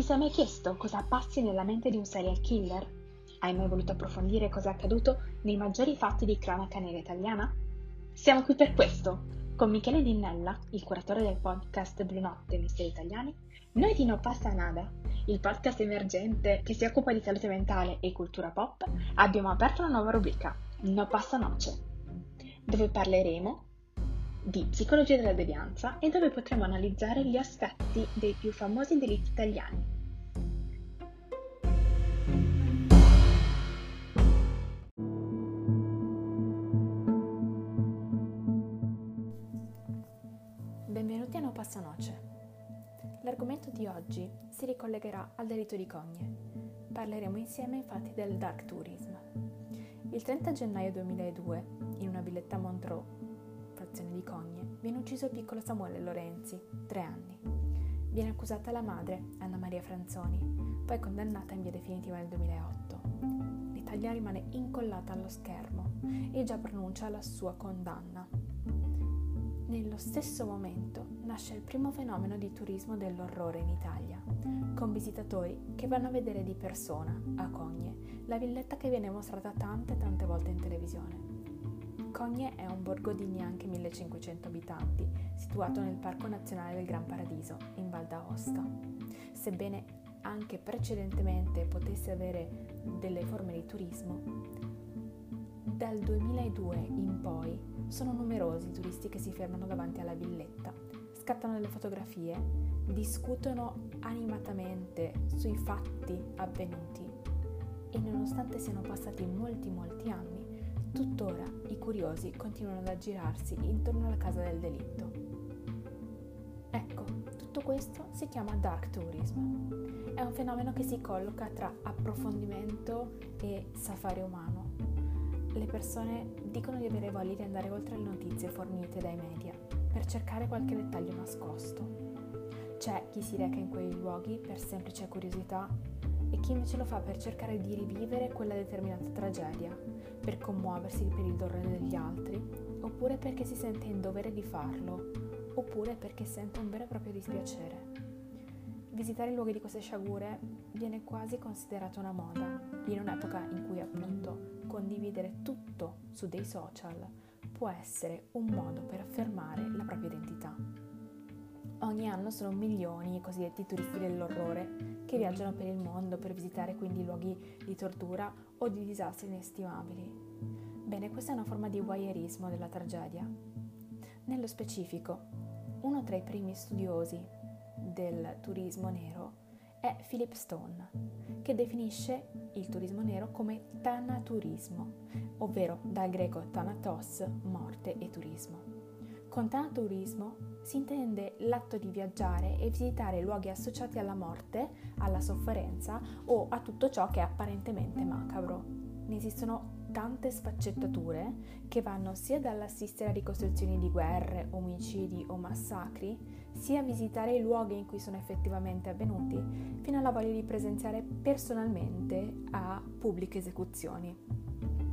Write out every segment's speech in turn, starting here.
Ti sei mai chiesto cosa passi nella mente di un serial killer? Hai mai voluto approfondire cosa è accaduto nei maggiori fatti di cronaca nera italiana? Siamo qui per questo. Con Michele Dinnella, il curatore del podcast Blu Notte Misteri Italiani, noi di No Passa Nada, il podcast emergente che si occupa di salute mentale e cultura pop, abbiamo aperto una nuova rubrica, No Passa Noce, dove parleremo di psicologia della devianza e dove potremo analizzare gli aspetti dei più famosi delitti italiani. Benvenuti a No Passa Noce. L'argomento di oggi si ricollegherà al delitto di Cogne. Parleremo insieme infatti del dark tourism. Il 30 gennaio 2002, in una villetta Montreux, frazione di Cogne, viene ucciso il piccolo Samuele Lorenzi, tre anni. Viene accusata la madre, Anna Maria Franzoni, poi condannata in via definitiva nel 2008. L'Italia rimane incollata allo schermo e già pronuncia la sua condanna. Nello stesso momento nasce il primo fenomeno di turismo dell'orrore in Italia, con visitatori che vanno a vedere di persona, a Cogne, la villetta che viene mostrata tante tante volte in televisione. Cogne è un borgo di neanche 1500 abitanti, situato nel Parco Nazionale del Gran Paradiso, in Val d'Aosta. Sebbene anche precedentemente potesse avere delle forme di turismo, dal 2002 in poi sono numerosi i turisti che si fermano davanti alla villetta, scattano delle fotografie, discutono animatamente sui fatti avvenuti e nonostante siano passati molti molti anni, Tuttora i curiosi continuano ad aggirarsi intorno alla casa del delitto. Ecco, tutto questo si chiama dark tourism. È un fenomeno che si colloca tra approfondimento e safari umano. Le persone dicono di avere voglia di andare oltre le notizie fornite dai media per cercare qualche dettaglio nascosto. C'è chi si reca in quei luoghi per semplice curiosità e chi invece lo fa per cercare di rivivere quella determinata tragedia, per commuoversi per il dolore degli altri, oppure perché si sente in dovere di farlo, oppure perché sente un vero e proprio dispiacere. Visitare i luoghi di queste sciagure viene quasi considerato una moda, in un'epoca in cui appunto condividere tutto su dei social può essere un modo per affermare la propria identità. Ogni anno sono milioni i cosiddetti turisti dell'orrore che viaggiano per il mondo per visitare quindi luoghi di tortura o di disastri inestimabili. Bene, questa è una forma di voyeurismo della tragedia. Nello specifico, uno tra i primi studiosi del turismo nero è Philip Stone, che definisce il turismo nero come tanaturismo, ovvero dal greco thanatos, morte e turismo. Con tanaturismo si intende l'atto di viaggiare e visitare luoghi associati alla morte, alla sofferenza o a tutto ciò che è apparentemente macabro. Ne esistono tante sfaccettature che vanno sia dall'assistere a ricostruzioni di guerre, omicidi o massacri, sia a visitare i luoghi in cui sono effettivamente avvenuti, fino alla voglia di presenziare personalmente a pubbliche esecuzioni.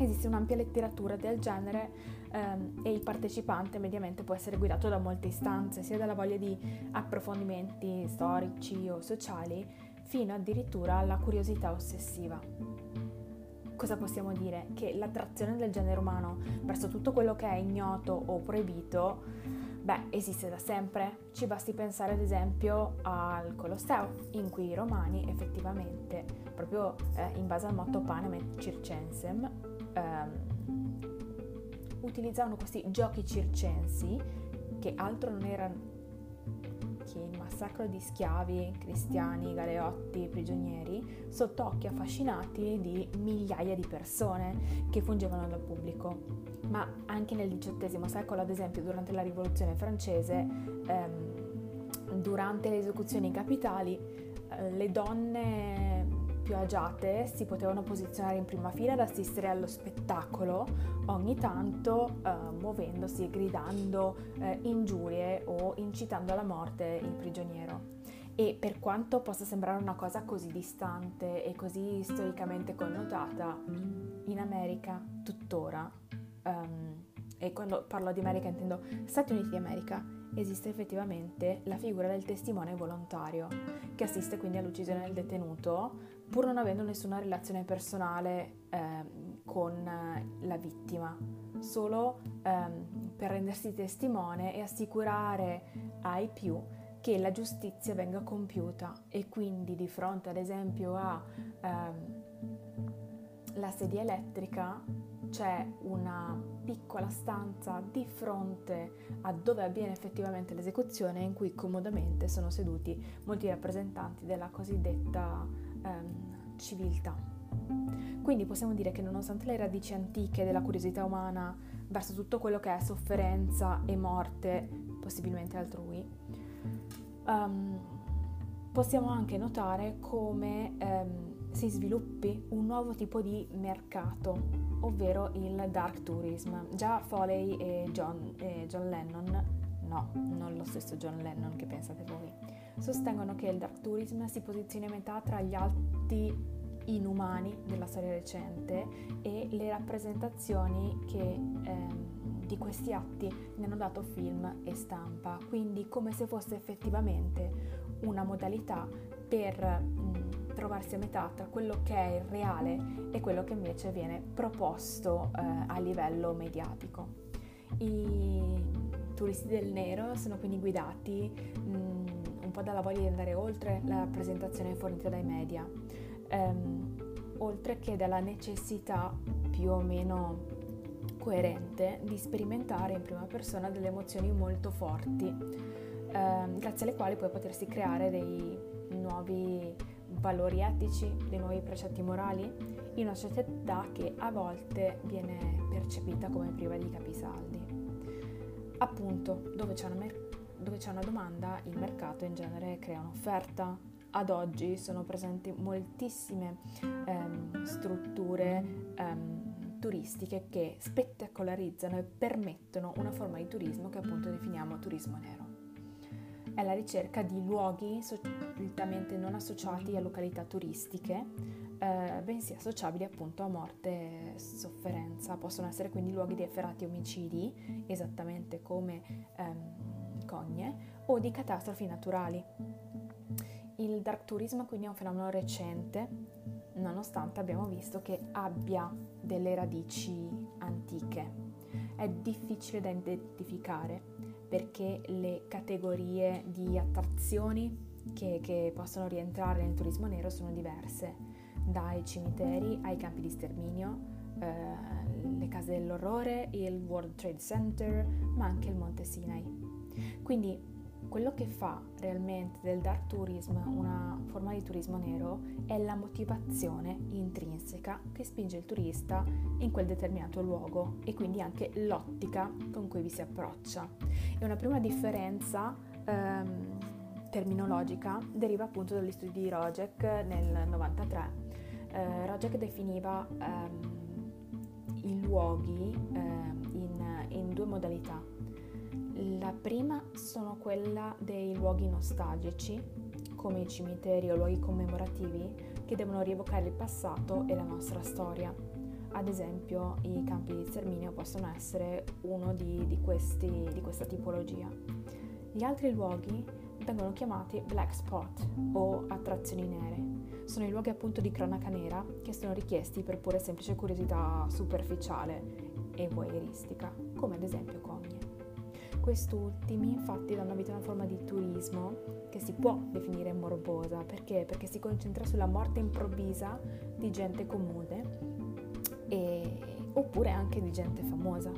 Esiste un'ampia letteratura del genere ehm, e il partecipante mediamente può essere guidato da molte istanze, sia dalla voglia di approfondimenti storici o sociali, fino addirittura alla curiosità ossessiva. Cosa possiamo dire? Che l'attrazione del genere umano verso tutto quello che è ignoto o proibito, beh, esiste da sempre. Ci basti pensare ad esempio al Colosseo, in cui i romani effettivamente, proprio eh, in base al motto panem et circensem, ehm, utilizzavano questi giochi circensi che altro non erano che il massacro di schiavi, cristiani, galeotti, prigionieri, sotto occhi affascinati di migliaia di persone che fungevano da pubblico. Ma anche nel XVIII secolo, ad esempio, durante la rivoluzione francese, ehm, durante le esecuzioni capitali, eh, le donne più agiate si potevano posizionare in prima fila ad assistere allo spettacolo, ogni tanto eh, muovendosi e gridando eh, ingiurie o incitando alla morte il prigioniero. E per quanto possa sembrare una cosa così distante e così storicamente connotata, in America tuttora um, e quando parlo di America intendo Stati Uniti d'America, esiste effettivamente la figura del testimone volontario, che assiste quindi all'uccisione del detenuto pur non avendo nessuna relazione personale eh, con la vittima, solo ehm, per rendersi testimone e assicurare ai più che la giustizia venga compiuta. E quindi di fronte ad esempio alla ehm, sedia elettrica c'è una piccola stanza di fronte a dove avviene effettivamente l'esecuzione in cui comodamente sono seduti molti rappresentanti della cosiddetta ehm, civiltà. Quindi possiamo dire che nonostante le radici antiche della curiosità umana verso tutto quello che è sofferenza e morte, possibilmente altrui, um, possiamo anche notare come um, si sviluppi un nuovo tipo di mercato ovvero il dark tourism. Già Foley e John, e John Lennon, no, non lo stesso John Lennon che pensate voi, sostengono che il dark tourism si posizioni a metà tra gli atti inumani della storia recente e le rappresentazioni che ehm, di questi atti ne hanno dato film e stampa, quindi come se fosse effettivamente una modalità per trovarsi a metà tra quello che è il reale e quello che invece viene proposto eh, a livello mediatico. I turisti del nero sono quindi guidati mh, mm, un po' dalla voglia di andare oltre la rappresentazione fornita dai media, ehm, oltre che dalla necessità più o meno coerente di sperimentare in prima persona delle emozioni molto forti, ehm, grazie alle quali poi potersi creare dei nuovi valori etici, dei nuovi precetti morali, in una società che a volte viene percepita come priva di capisaldi. Appunto, dove c'è una, mer- dove c'è una domanda, il mercato in genere crea un'offerta. Ad oggi sono presenti moltissime ehm, strutture ehm, turistiche che spettacolarizzano e permettono una forma di turismo che appunto definiamo turismo nero è la ricerca di luoghi solitamente non associati a località turistiche, eh, bensì associabili appunto a morte e sofferenza. Possono essere quindi luoghi di efferati omicidi, esattamente come ehm, cogne, o di catastrofi naturali. Il dark tourism quindi è un fenomeno recente, nonostante abbiamo visto che abbia delle radici antiche. È difficile da identificare perché le categorie di attrazioni che, che, possono rientrare nel turismo nero sono diverse, dai cimiteri ai campi di sterminio, eh, le case dell'orrore, il World Trade Center, ma anche il Monte Sinai. Quindi quello che fa realmente del dark tourism una forma di turismo nero è la motivazione intrinseca che spinge il turista in quel determinato luogo e quindi anche l'ottica con cui vi si approccia. E una prima differenza ehm, terminologica deriva appunto dagli studi di Rojek nel 93. Eh, Rojek definiva ehm, i luoghi eh, in, in due modalità la prima sono quella dei luoghi nostalgici, come i cimiteri o luoghi commemorativi, che devono rievocare il passato e la nostra storia. Ad esempio, i campi di sterminio possono essere uno di, di, questi, di questa tipologia. Gli altri luoghi vengono chiamati black spot o attrazioni nere. Sono i luoghi appunto di cronaca nera che sono richiesti per pure semplice curiosità superficiale e voyeuristica, come ad esempio Cogne. Quest'ultimi infatti danno vita a una forma di turismo che si può definire morbosa, perché? Perché si concentra sulla morte improvvisa di gente comune e, oppure anche di gente famosa.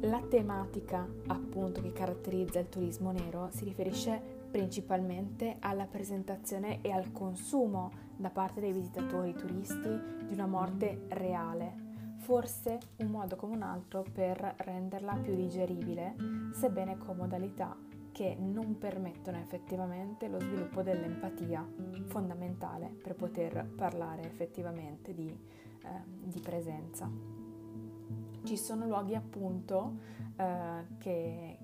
La tematica appunto che caratterizza il turismo nero si riferisce principalmente alla presentazione e al consumo da parte dei visitatori turisti di una morte reale, forse un modo come un altro per renderla più digeribile, sebbene con modalità che non permettono effettivamente lo sviluppo dell'empatia, fondamentale per poter parlare effettivamente di, eh, di presenza. Ci sono luoghi appunto eh, che,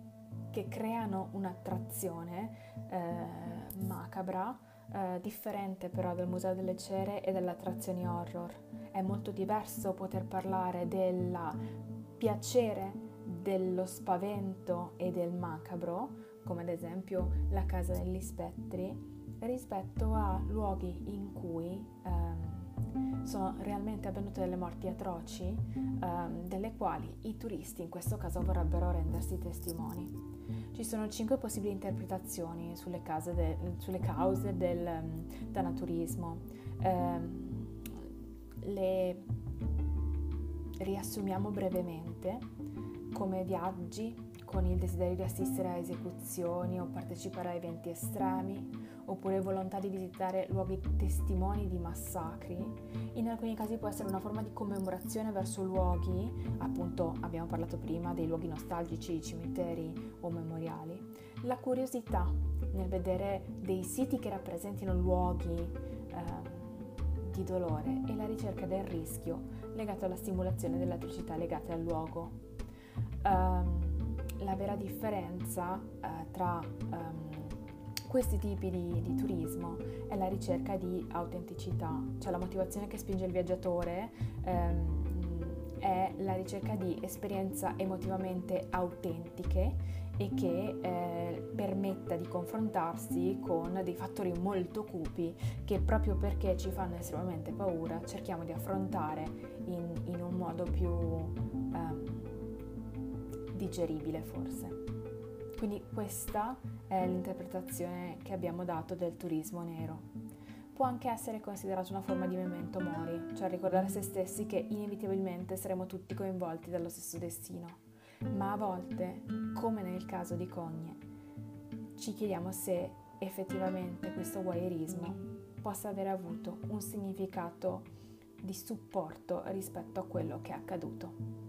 che, creano un'attrazione eh, macabra, eh, differente però del Museo delle Cere e delle attrazioni horror. È molto diverso poter parlare del piacere dello spavento e del macabro, come ad esempio la casa degli spettri, rispetto a luoghi in cui ehm, sono realmente avvenute delle morti atroci, ehm, delle quali i turisti in questo caso vorrebbero rendersi testimoni. Ci sono cinque possibili interpretazioni sulle, de, sulle cause del um, danaturismo. Eh, le riassumiamo brevemente come viaggi con il desiderio di assistere a esecuzioni o partecipare a eventi estremi, oppure volontà di visitare luoghi testimoni di massacri. In alcuni casi può essere una forma di commemorazione verso luoghi, appunto abbiamo parlato prima dei luoghi nostalgici, cimiteri o memoriali. La curiosità nel vedere dei siti che rappresentino luoghi eh, di dolore e la ricerca del rischio legato alla stimolazione dell'atrocità legate al luogo. Um, la vera differenza uh, tra um, questi tipi di, di, turismo è la ricerca di autenticità, cioè la motivazione che spinge il viaggiatore um, è la ricerca di esperienze emotivamente autentiche e che eh, permetta di confrontarsi con dei fattori molto cupi che proprio perché ci fanno estremamente paura cerchiamo di affrontare in, in un modo più um, digeribile forse. Quindi questa è l'interpretazione che abbiamo dato del turismo nero. Può anche essere considerato una forma di memento mori, cioè ricordare se stessi che inevitabilmente saremo tutti coinvolti dallo stesso destino. Ma a volte, come nel caso di Cogne, ci chiediamo se effettivamente questo guairismo possa aver avuto un significato di supporto rispetto a quello che è accaduto.